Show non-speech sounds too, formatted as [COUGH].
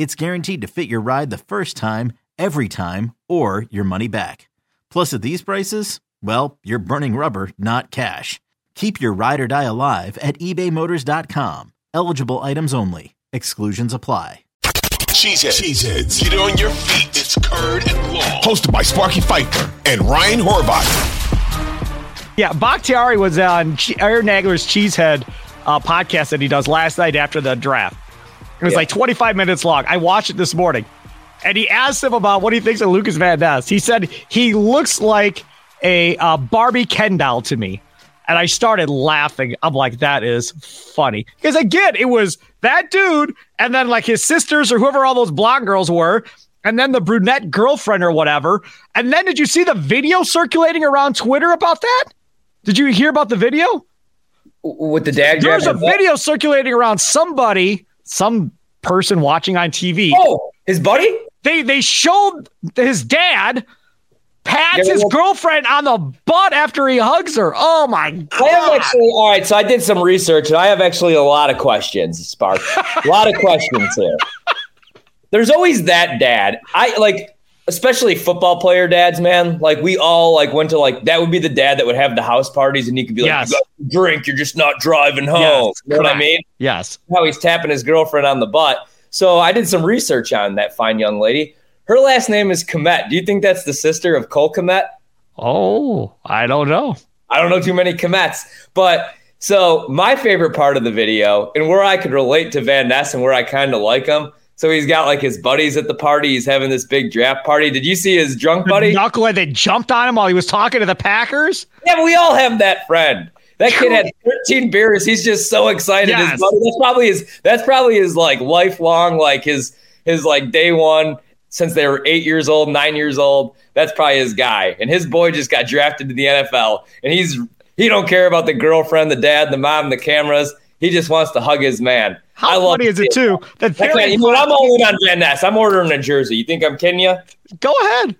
it's guaranteed to fit your ride the first time, every time, or your money back. Plus, at these prices, well, you're burning rubber, not cash. Keep your ride or die alive at ebaymotors.com. Eligible items only. Exclusions apply. Cheeseheads. Cheeseheads. Get on your feet. It's Curd and Long. Hosted by Sparky Fifer and Ryan Horvat. Yeah, Bakhtiari was on Aaron Nagler's Cheesehead uh, podcast that he does last night after the draft. It was yeah. like 25 minutes long. I watched it this morning. And he asked him about what he thinks of Lukas Van Ness. He said he looks like a uh, Barbie Ken doll to me. And I started laughing. I'm like, that is funny. Because again, it was that dude and then like his sisters or whoever all those blonde girls were. And then the brunette girlfriend or whatever. And then did you see the video circulating around Twitter about that? Did you hear about the video? With the dad? There's a video circulating around somebody some person watching on TV. Oh, his buddy? They they showed his dad pats his girlfriend on the butt after he hugs her. Oh my god! I have actually all right. So I did some research, and I have actually a lot of questions, Spark. a lot of questions here. [LAUGHS] There's always that dad. I like especially football player dads, man. Like we all like went to like that would be the dad that would have the house parties and he could be like, yes. you drink, you're just not driving home. Yes, you know what I mean? Yes. How he's tapping his girlfriend on the butt. So I did some research on that fine young lady. Her last name is Kmet. Do you think that's the sister of Cole Kmet? Oh, I don't know. I don't know too many Kmets, but so my favorite part of the video and where I could relate to Van Ness and where I kind of like him so he's got like his buddies at the party. He's having this big draft party. Did you see his drunk buddy? The knucklehead that jumped on him while he was talking to the Packers. Yeah, we all have that friend. That kid had 13 beers. He's just so excited. Yes. His buddy, that's probably his. That's probably his like lifelong, like his his like day one since they were eight years old, nine years old. That's probably his guy. And his boy just got drafted to the NFL, and he's he don't care about the girlfriend, the dad, the mom, the cameras. He just wants to hug his man. How I funny is it too that you know, I'm all in on Van Ness. I'm ordering a jersey. You think I'm kidding you? Go ahead.